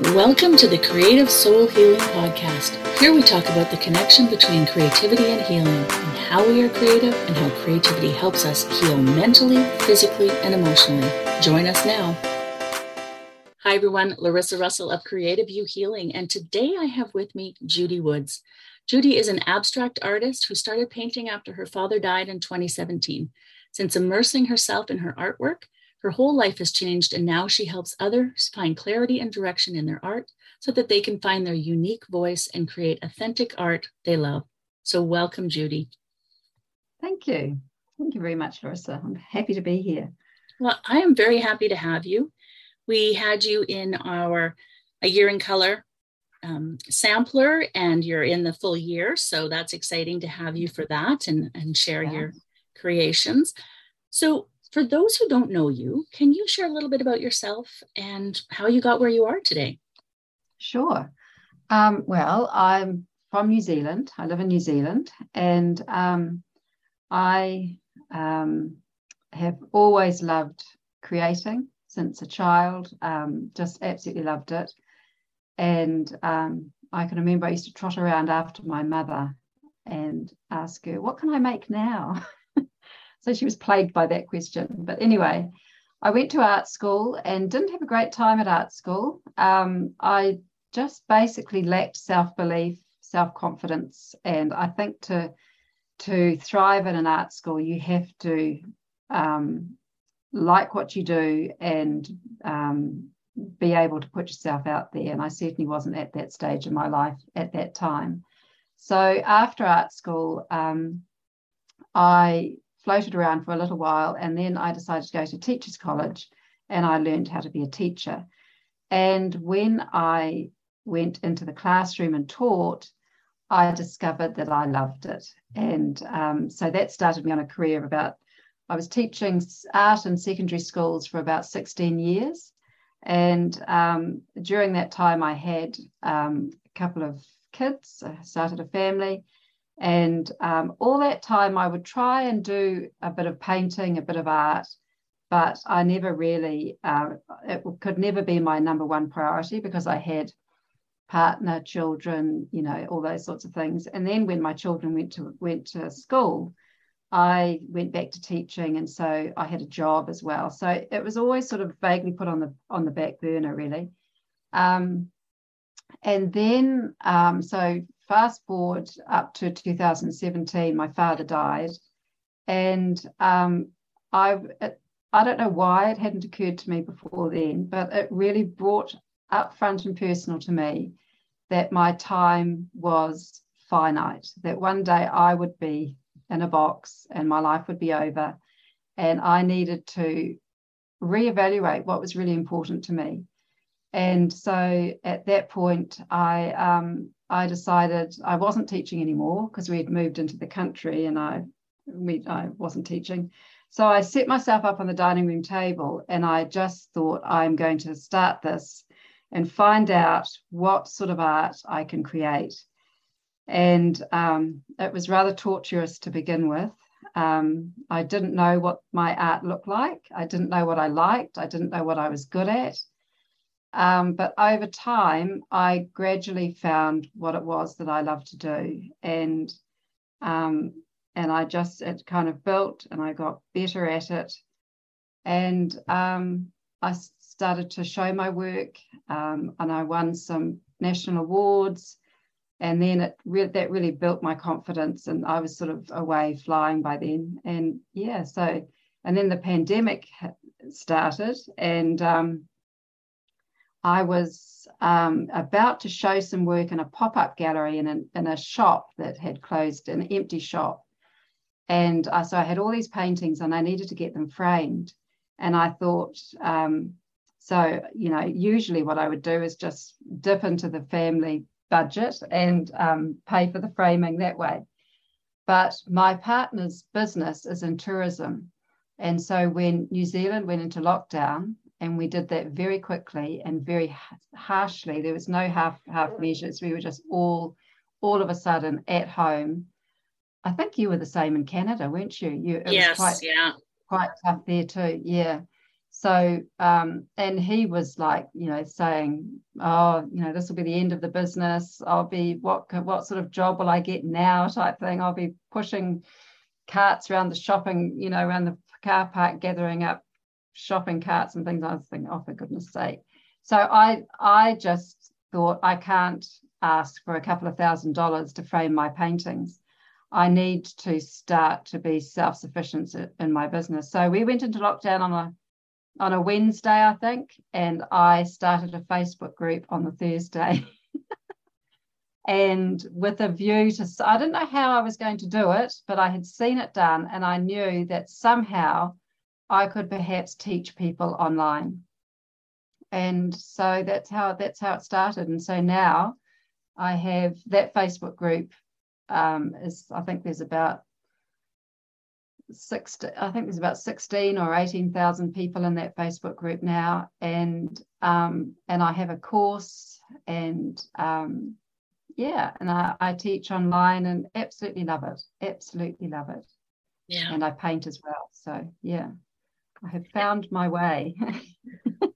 Welcome to the Creative Soul Healing Podcast. Here we talk about the connection between creativity and healing, and how we are creative, and how creativity helps us heal mentally, physically, and emotionally. Join us now. Hi, everyone. Larissa Russell of CreativeU Healing, and today I have with me Judy Woods. Judy is an abstract artist who started painting after her father died in 2017. Since immersing herself in her artwork, her whole life has changed, and now she helps others find clarity and direction in their art so that they can find their unique voice and create authentic art they love. So, welcome, Judy. Thank you. Thank you very much, Larissa. I'm happy to be here. Well, I am very happy to have you. We had you in our A Year in Color um, sampler, and you're in the full year. So, that's exciting to have you for that and, and share yeah. your creations. So, for those who don't know you, can you share a little bit about yourself and how you got where you are today? Sure. Um, well, I'm from New Zealand. I live in New Zealand, and um, I um, have always loved creating since a child. Um, just absolutely loved it, and um, I can remember I used to trot around after my mother and ask her, "What can I make now?" So she was plagued by that question. But anyway, I went to art school and didn't have a great time at art school. Um, I just basically lacked self belief, self confidence, and I think to to thrive in an art school, you have to um, like what you do and um, be able to put yourself out there. And I certainly wasn't at that stage in my life at that time. So after art school, um, I floated around for a little while, and then I decided to go to teachers college, and I learned how to be a teacher. And when I went into the classroom and taught, I discovered that I loved it, and um, so that started me on a career of about. I was teaching art in secondary schools for about 16 years. And um, during that time, I had um, a couple of kids, I started a family, and um, all that time, I would try and do a bit of painting, a bit of art, but I never really, uh, it could never be my number one priority because I had partner, children, you know, all those sorts of things. And then when my children went to went to school, I went back to teaching, and so I had a job as well. So it was always sort of vaguely put on the on the back burner, really. Um, and then, um, so fast forward up to 2017, my father died, and um, I I don't know why it hadn't occurred to me before then, but it really brought up front and personal to me that my time was finite. That one day I would be in a box and my life would be over, and I needed to reevaluate what was really important to me. And so at that point, I um, I decided I wasn't teaching anymore because we had moved into the country and I, we, I wasn't teaching. So I set myself up on the dining room table and I just thought I'm going to start this and find out what sort of art I can create. And um, it was rather torturous to begin with. Um, I didn't know what my art looked like. I didn't know what I liked. I didn't know what I was good at. Um, but over time, I gradually found what it was that I loved to do, and um, and I just it kind of built, and I got better at it, and um, I started to show my work, um, and I won some national awards, and then it re- that really built my confidence, and I was sort of away flying by then, and yeah, so and then the pandemic started, and um, I was um, about to show some work in a pop up gallery in, an, in a shop that had closed, an empty shop. And uh, so I had all these paintings and I needed to get them framed. And I thought, um, so, you know, usually what I would do is just dip into the family budget and um, pay for the framing that way. But my partner's business is in tourism. And so when New Zealand went into lockdown, and we did that very quickly and very harshly. There was no half half measures. We were just all all of a sudden at home. I think you were the same in Canada, weren't you? You it yes, was quite, yeah, quite tough there too. Yeah, So, um, and he was like, you know, saying, "Oh, you know, this will be the end of the business. I'll be what what sort of job will I get now?" Type thing. I'll be pushing carts around the shopping, you know, around the car park, gathering up shopping carts and things. I was thinking, "Oh, for goodness sake!" So I I just thought I can't ask for a couple of thousand dollars to frame my paintings. I need to start to be self-sufficient in my business. So we went into lockdown on a on a Wednesday, I think, and I started a Facebook group on the Thursday. and with a view to, I didn't know how I was going to do it, but I had seen it done and I knew that somehow I could perhaps teach people online. And so that's how that's how it started. And so now I have that Facebook group um, is I think there's about six I think there's about 16 or 18,000 people in that Facebook group now. And um, and I have a course and um, yeah and I, I teach online and absolutely love it absolutely love it. Yeah. And I paint as well. So yeah I have found my way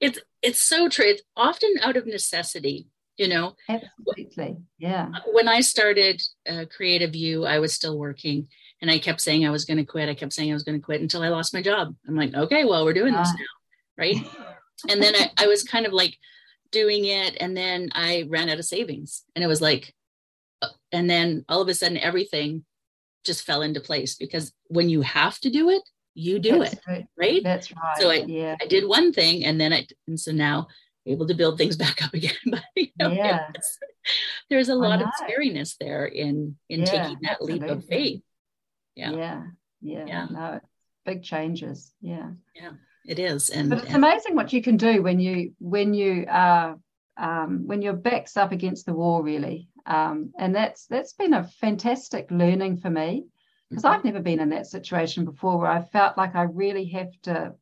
it's it's so true it's often out of necessity you know absolutely yeah when I started uh, CreativeU I was still working and I kept saying I was going to quit. I kept saying I was going to quit until I lost my job. I'm like, okay, well, we're doing this now. Right. and then I, I was kind of like doing it. And then I ran out of savings. And it was like, uh, and then all of a sudden everything just fell into place because when you have to do it, you do That's it. Right. right. That's right. So I, yeah. I did one thing and then I, and so now able to build things back up again. but you know, yeah. there's a lot of scariness there in, in Yeah, taking that leap of faith. Yeah. yeah yeah Yeah. no big changes Yeah. yeah It is. And, but it's and- amazing what you can do when you when you are um, when your back's up against the wall really um, and that's that's been a fantastic learning for me because. I've never been in that situation before where I felt like I really have to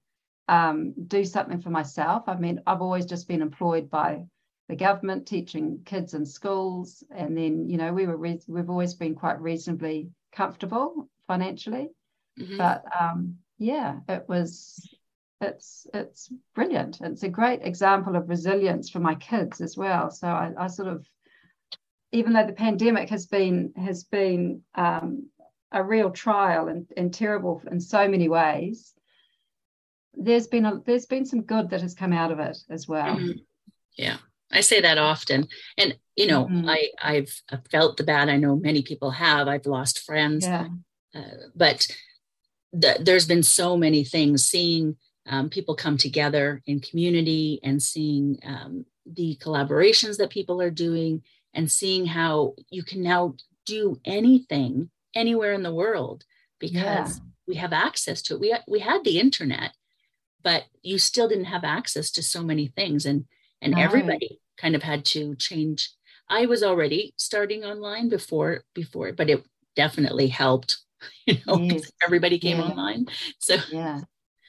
um, do something for myself. I mean, I've always just been employed by the government teaching kids in schools, and then you know we were re- we've always been quite reasonably comfortable financially, Mhm. but um, yeah, it was it's it's brilliant. It's a great example of resilience for my kids as well. So I, I sort of even though the pandemic has been has been um, a real trial and, and terrible in so many ways there's been a there's been some good that has come out of it as well Mhm. Yeah, I say that often, and you know, Mhm. I I've felt the bad. I know many people have. I've lost friends, yeah uh, but th- there's been so many things. Seeing um, people come together in community, and seeing um, the collaborations that people are doing, and seeing how you can now do anything anywhere in the world because we have access to it. We we had the internet, but you still didn't have access to so many things, and and No. everybody kind of had to change. I was already starting online before before, but it definitely helped. You know, Yes. everybody came Yeah. online, so yeah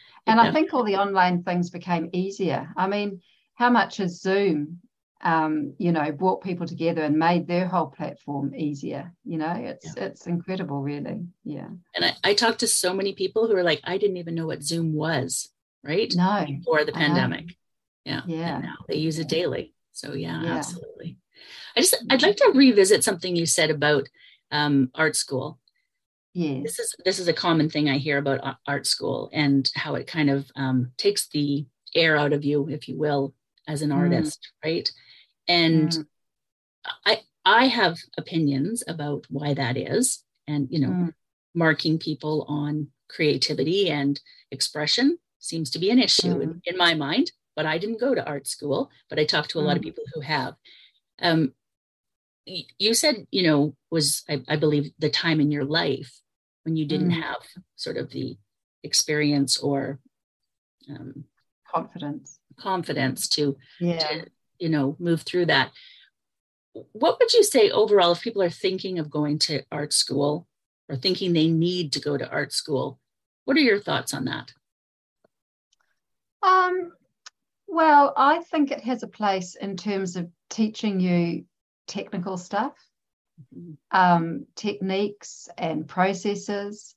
and i think all the online things became easier i mean how much is zoom um, you know brought people together and made their whole platform easier you know it's it's incredible really yeah and I, I talked to so many people who are like, I didn't even know what Zoom was, right? no Before the pandemic. Yeah. and Yeah. now they use it daily. So yeah, Yeah. absolutely. I just I'd like to revisit something you said about um, art school. yes This is this is a common thing I hear about art school and how it kind of um, takes the air out of you, if you will, as an Mm. artist, right? And Mm. I I have opinions about why that is, and you know, Mm. marking people on creativity and expression seems to be an issue in, in my mind. But I didn't go to art school, but I talked to a lot of Mm. people who have. Um, you said, you know, was I, I believe the time in your life when you didn't Mm. have sort of the experience or um, confidence confidence to yeah to you know move through that what would you say overall if people are thinking of going to art school or thinking they need to go to art school what are your thoughts on that Um, well, I think it has a place in terms of teaching you technical stuff, um, techniques and processes.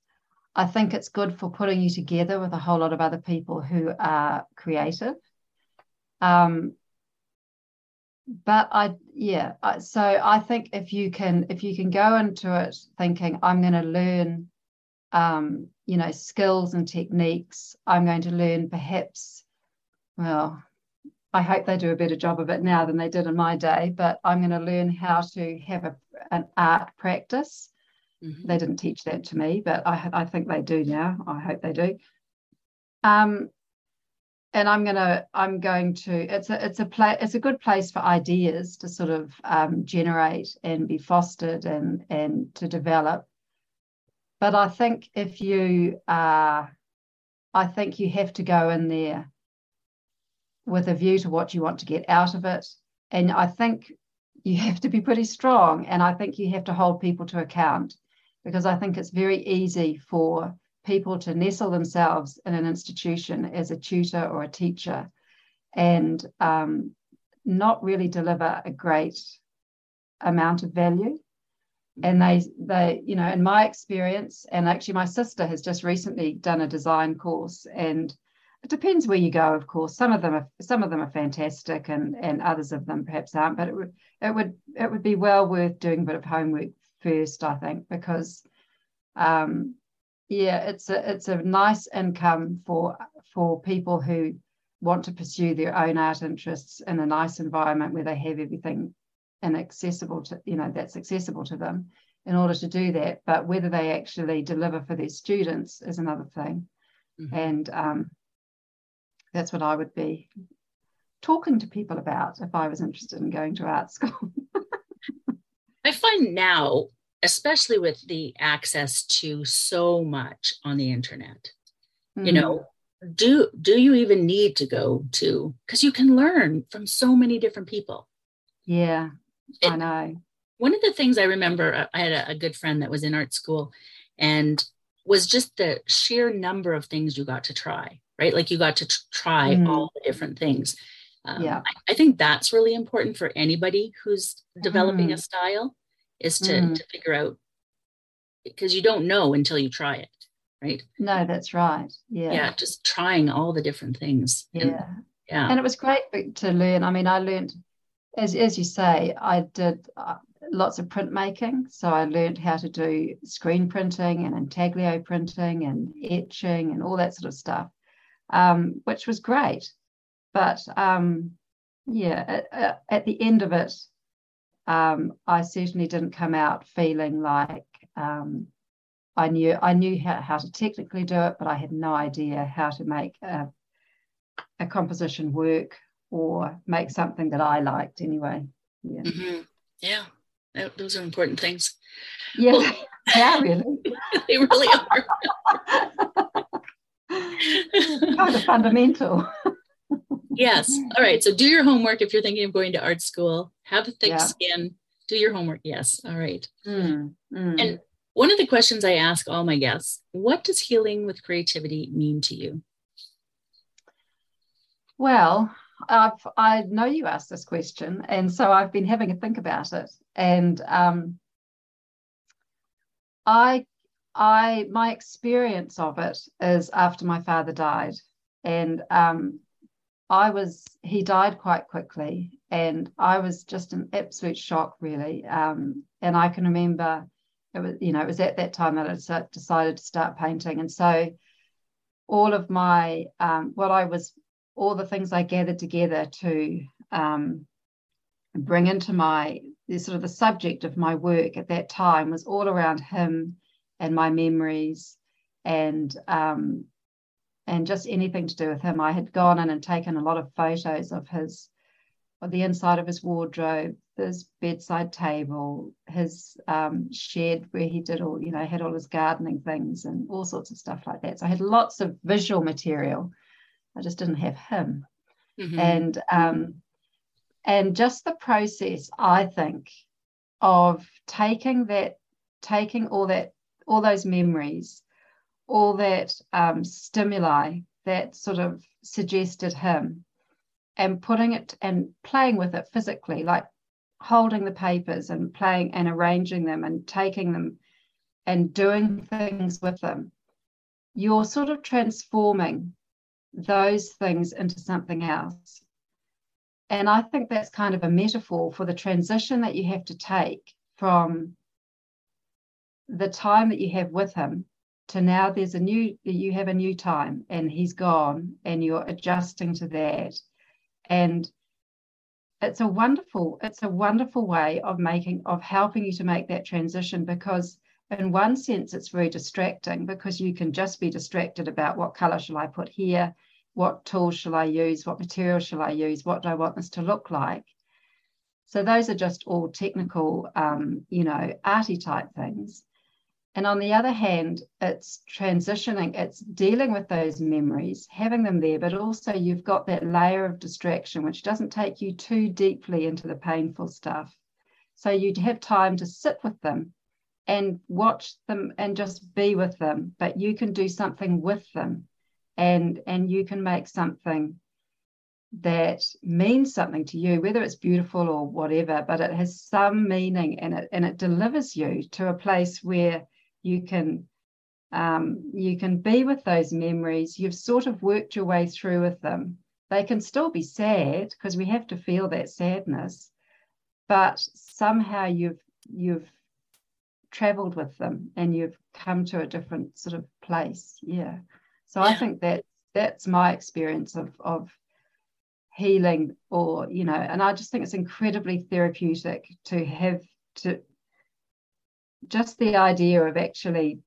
I think it's good for putting you together with a whole lot of other people who are creative. Um, but I, yeah, so I think if you can, if you can go into it thinking, I'm going to learn, um, you know, skills and techniques, I'm going to learn perhaps, well, I hope they do a better job of it now than they did in my day, but I'm going to learn how to have a, an art practice. Mm-hmm. They didn't teach that to me, but I, I think they do now. I hope they do. Um, and I'm gonna I'm going to it's a it's a play it's a good place for ideas to sort of um, generate and be fostered and and to develop. But I think if you uh, I think you have to go in there with a view to what you want to get out of it. And I think you have to be pretty strong. And I think you have to hold people to account because I think it's very easy for people to nestle themselves in an institution as a tutor or a teacher and um, not really deliver a great amount of value and they they you know in my experience and actually my sister has just recently done a design course and it depends where you go, of course. Some of them are some of them are fantastic, and and others of them perhaps aren't. But it would it would it would be well worth doing a bit of homework first, I think, because um, yeah, it's a it's a nice income for for people who want to pursue their own art interests in a nice environment where they have everything inaccessible to you know that's accessible to them in order to do that. But whether they actually deliver for their students is another thing. Mm-hmm. And um, that's what I would be talking to people about if I was interested in going to art school. I find now, especially with the access to so much on the internet, mm. you know, do do you even need to go to because you can learn from so many different people. Yeah, it, I know. One of the things I remember, uh, I had a, a good friend that was in art school, and was just the sheer number of things you got to try right? Like you got to try mm. all the different things. Um, yeah. I, I, think that's really important for anybody who's developing mm. a style is to, mm. to figure out because you don't know until you try it, right? No, that's right. Yeah. Yeah. Just trying all the different things. Yeah. And, yeah. And it was great to learn. I mean, I learned, as, as you say, I did uh, lots of printmaking. So I learned how to do screen printing and intaglio printing and etching and all that sort of stuff um, which was great. But um, yeah, at, at, the end of it, um, I certainly didn't come out feeling like um, I knew I knew how, how, to technically do it, but I had no idea how to make a, a composition work or make something that I liked anyway. Yeah, mm-hmm. yeah, those are important things. Yeah, well, yeah, really. they really are. kind of fundamental. Yes. All right. So do your homework if you're thinking of going to art school. Have a thick yeah. skin. Do your homework. Yes. All right. Mm, mm. And one of the questions I ask all my guests what does healing with creativity mean to you? Well, I've, I know you asked this question, and so I've been having a think about it. And um, I I my experience of it is after my father died, and um, I was he died quite quickly, and I was just an absolute shock, really. Um, and I can remember it was you know it was at that time that I decided to start painting, and so all of my um, what I was all the things I gathered together to um, bring into my the sort of the subject of my work at that time was all around him and my memories and um, and just anything to do with him. I had gone in and taken a lot of photos of his of the inside of his wardrobe, his bedside table, his um, shed where he did all, you know, had all his gardening things and all sorts of stuff like that. So I had lots of visual material. I just didn't have him. Mm-hmm. And um, and just the process, I think, of taking that, taking all that all those memories, all that um, stimuli that sort of suggested him, and putting it and playing with it physically, like holding the papers and playing and arranging them and taking them and doing things with them you're sort of transforming those things into something else. And I think that's kind of a metaphor for the transition that you have to take from the time that you have with him to now there's a new you have a new time and he's gone and you're adjusting to that. And it's a wonderful it's a wonderful way of making of helping you to make that transition because in one sense it's very distracting because you can just be distracted about what color shall i put here what tools shall i use what material shall i use what do i want this to look like. So those are just all technical um, you know arty type things and on the other hand, it's transitioning, it's dealing with those memories, having them there, but also you've got that layer of distraction, which doesn't take you too deeply into the painful stuff. So you'd have time to sit with them and watch them and just be with them, but you can do something with them and, and you can make something that means something to you, whether it's beautiful or whatever, but it has some meaning and it, and it delivers you to a place where you can um, you can be with those memories. You've sort of worked your way through with them. They can still be sad because we have to feel that sadness but somehow you've you've traveled with them and you've come to a different sort of place. Yeah. So yeah. i think that that's my experience of of healing or you know and i just think it's incredibly therapeutic to have to just the idea of actually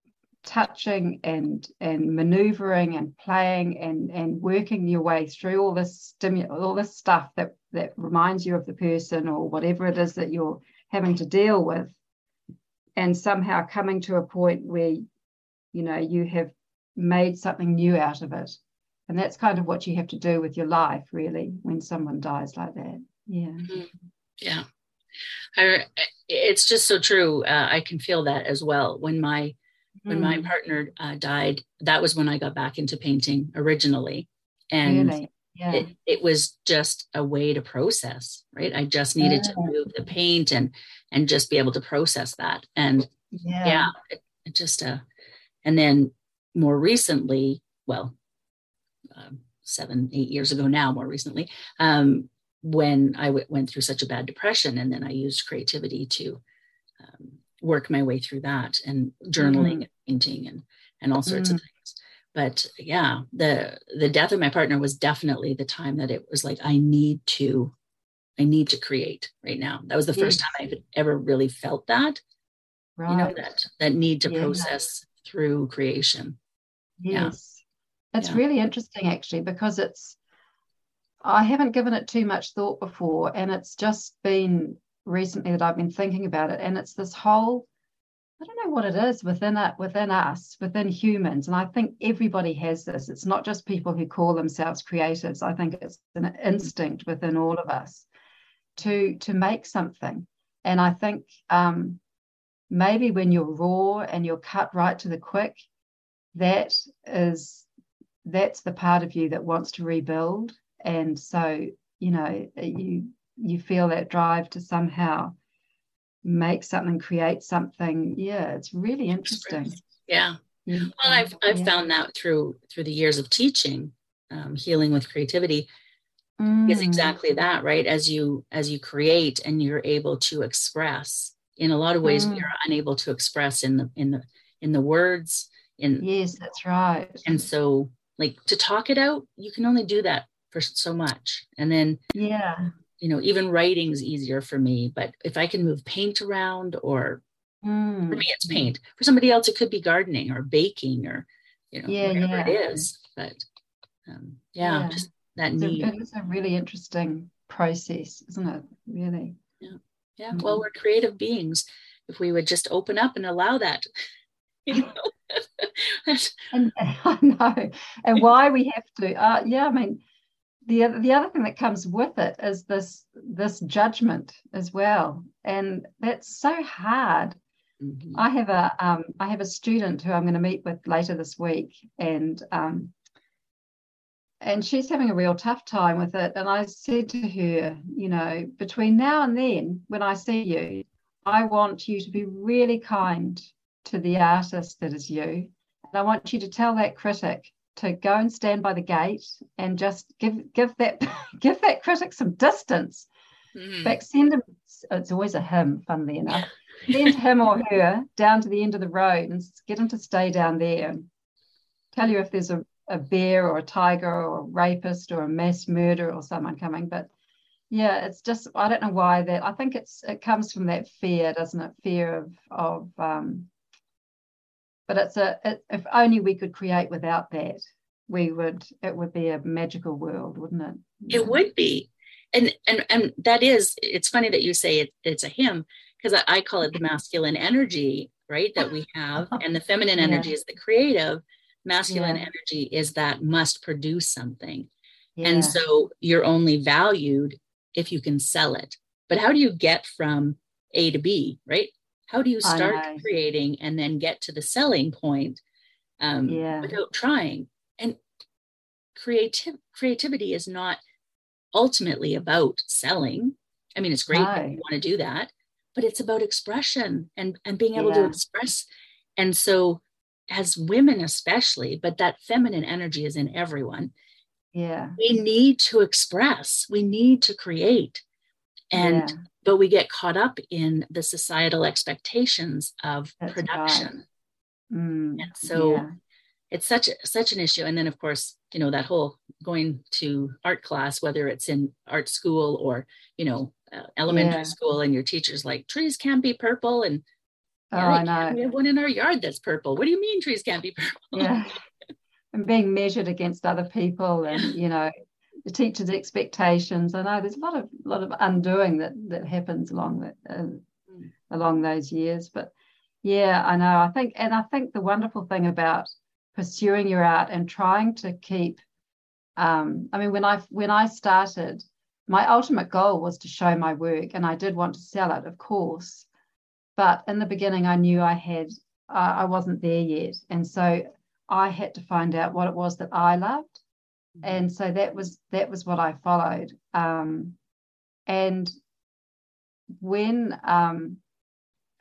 touching and and maneuvering and playing and and working your way through all this stimu- all this stuff that that reminds you of the person or whatever it is that you're having to deal with and somehow coming to a point where you know you have made something new out of it. And that's kind of what you have to do with your life really when someone dies like that. Yeah. Mm-hmm. yeah. I, it's just so true. Uh, I can feel that as well. When my mm. when my mm. partner uh, died, that was when I got back into painting originally, and really? yeah. it, it was just a way to process. Right, I just needed yeah. to move the paint and and just be able to process that. And yeah, yeah it, it just uh, and then more recently, well, um, seven eight years ago now, more recently, um, when I w- went through such a bad depression. And then I used creativity to um, work my way through that and journaling mm. and painting and, and all sorts mm. of things. But yeah, the the death of my partner was definitely the time that it was like I need to, I need to create right now. That was the first yes. time I've ever really felt that. Right. You know that that need to yeah. process through creation. Yes. Yeah. It's yeah. really interesting actually because it's I haven't given it too much thought before, and it's just been recently that I've been thinking about it. And it's this whole, I don't know what it is within it, within us, within humans. And I think everybody has this. It's not just people who call themselves creatives. I think it's an instinct within all of us to to make something. And I think um, maybe when you're raw and you're cut right to the quick, that is that's the part of you that wants to rebuild and so you know you you feel that drive to somehow make something create something yeah it's really interesting yeah well i've i've yeah. found that through through the years of teaching um, healing with creativity mm. is exactly that right as you as you create and you're able to express in a lot of ways mm. we are unable to express in the in the in the words in yes that's right and so like to talk it out you can only do that for so much. And then, yeah, you know, even writing's easier for me. But if I can move paint around, or mm. for me, it's paint. For somebody else, it could be gardening or baking or, you know, yeah, whatever yeah. it is. But um, yeah, yeah, just that it's need. A, it's a really interesting process, isn't it? Really. Yeah. Yeah. Mm-hmm. Well, we're creative beings. If we would just open up and allow that, you know. and I know, and why we have to. Uh, yeah, I mean, the other, the other thing that comes with it is this this judgment as well. And that's so hard. Mm-hmm. i have a um, I have a student who i'm going to meet with later this week and um, and she's having a real tough time with it. And i said to her you know between now and then when i see you i want you to be really kind to the artist that is you. And I want you to tell that critic to go and stand by the gate and just give give that give that critic some distance. Mm-hmm. Back send him. It's always a him, funnily enough. send him or her down to the end of the road and get him to stay down there. And tell you if there's a, a bear or a tiger or a rapist or a mass murder or someone coming. But yeah, it's just I don't know why that. I think it's it comes from that fear, doesn't it? Fear of of um, but it's a it, if only we could create without that we would it would be a magical world wouldn't it? It would be. And and and that is it's funny that you say it, it's a him because I, I, call it the masculine energy right that we have. And the feminine yeah. energy is the creative. Masculine yeah. energy is that must produce something. Yeah. and so you're only valued if you can sell it. But how do you get from a to b right how do you start creating and then get to the selling point um, yeah. without trying? And creative creativity is not ultimately about selling. I mean, it's great if you want to do that, but it's about expression and and being able yeah. to express. And so, as women, especially, but that feminine energy is in everyone. Yeah, we need to express. We need to create, and yeah but we get caught up in the societal expectations of That's production right. mm, and so yeah. it's such such an issue and then of course you know that whole going to art class whether it's in art school or you know uh, elementary yeah. school and your teacher's like trees can't be purple and oh, I know. we have one in our yard that's purple what do you mean trees can't be purple yeah and being measured against other people and you know the teacher's expectations. I know there's a lot of lot of undoing that that happens along that uh, mm. along those years. But yeah, I know. I think, and I think the wonderful thing about pursuing your art and trying to keep. Um, I mean, when I when I started, my ultimate goal was to show my work, and I did want to sell it, of course. But in the beginning, I knew I had uh, I wasn't there yet, and so I had to find out what it was that I loved and so that was that was what I followed. Um, and when um,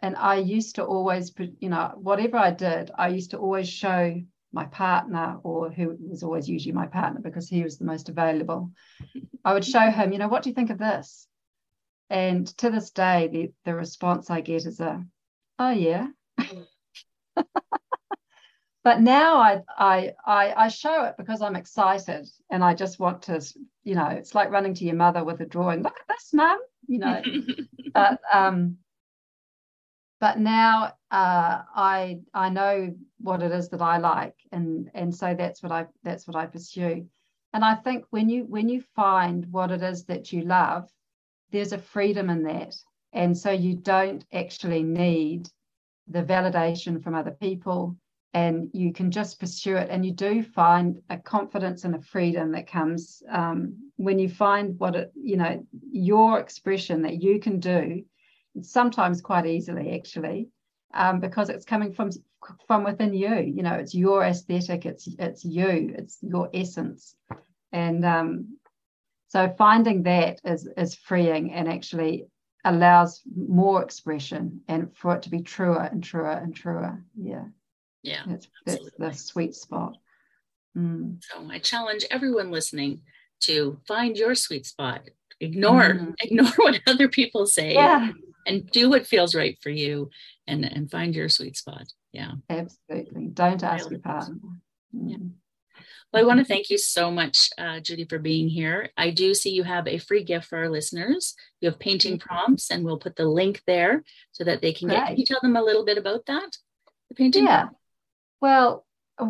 and I used to always, you know, whatever I did, I used to always show my partner, or who was always usually my partner because he was the most available. I would show him, you know, what do you think of this? And to this day, the, the response I get is a, oh yeah. but now I, I I I show it because I'm excited and I just want to you know it's like running to your mother with a drawing look at this mum you know. But um but now uh, I I know what it is that I like and and so that's what I that's what I pursue. And I think when you when you find what it is that you love there's a freedom in that. And so you don't actually need the validation from other people and you can just pursue it. And you do find a confidence and a freedom that comes um, when you find what it you know your expression that you can do sometimes quite easily actually um, because it's coming from from within you. You know it's your aesthetic it's it's you it's your essence. And um, so finding that is is freeing and actually allows more expression and for it to be truer and truer and truer. Yeah yeah that's, that's the sweet spot mm. so i challenge everyone listening to find your sweet spot ignore mm. ignore what other people say yeah. and do what feels right for you and and find your sweet spot yeah absolutely don't ask your partner mm. yeah. Well, I want to thank you so much, uh, Judy, for being here. I do see you have a free gift for our listeners. You have painting prompts, and we'll put the link there so that they can get. Can you tell them a little bit about that? The painting. Yeah. Well,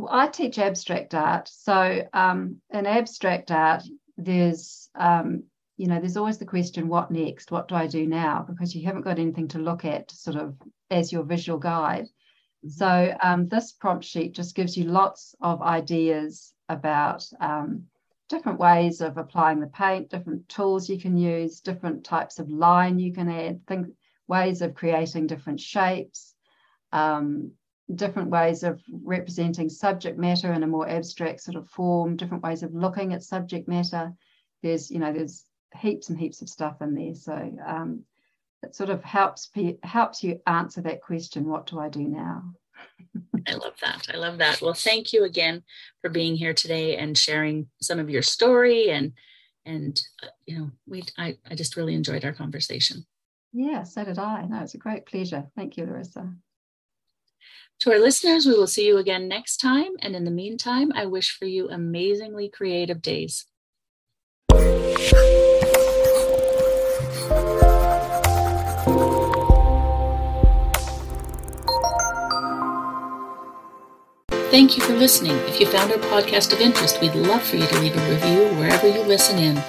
I teach abstract art. So um, in abstract art, there's um, you know there's always the question, what next? What do I do now? Because you haven't got anything to look at, sort of as your visual guide. Mm-hmm. So um, this prompt sheet just gives you lots of ideas about um, different ways of applying the paint, different tools you can use, different types of line you can add, think ways of creating different shapes. Um, different ways of representing subject matter in a more abstract sort of form, different ways of looking at subject matter. There's, you know, there's heaps and heaps of stuff in there. So um, it sort of helps helps you answer that question, what do I do now? I love that. I love that. Well, thank you again for being here today and sharing some of your story and and uh, you know we I, I just really enjoyed our conversation. Yeah, so did I. No, it's a great pleasure. Thank you, Larissa. To our listeners, we will see you again next time. And in the meantime, I wish for you amazingly creative days. Thank you for listening. If you found our podcast of interest, we'd love for you to leave a review wherever you listen in.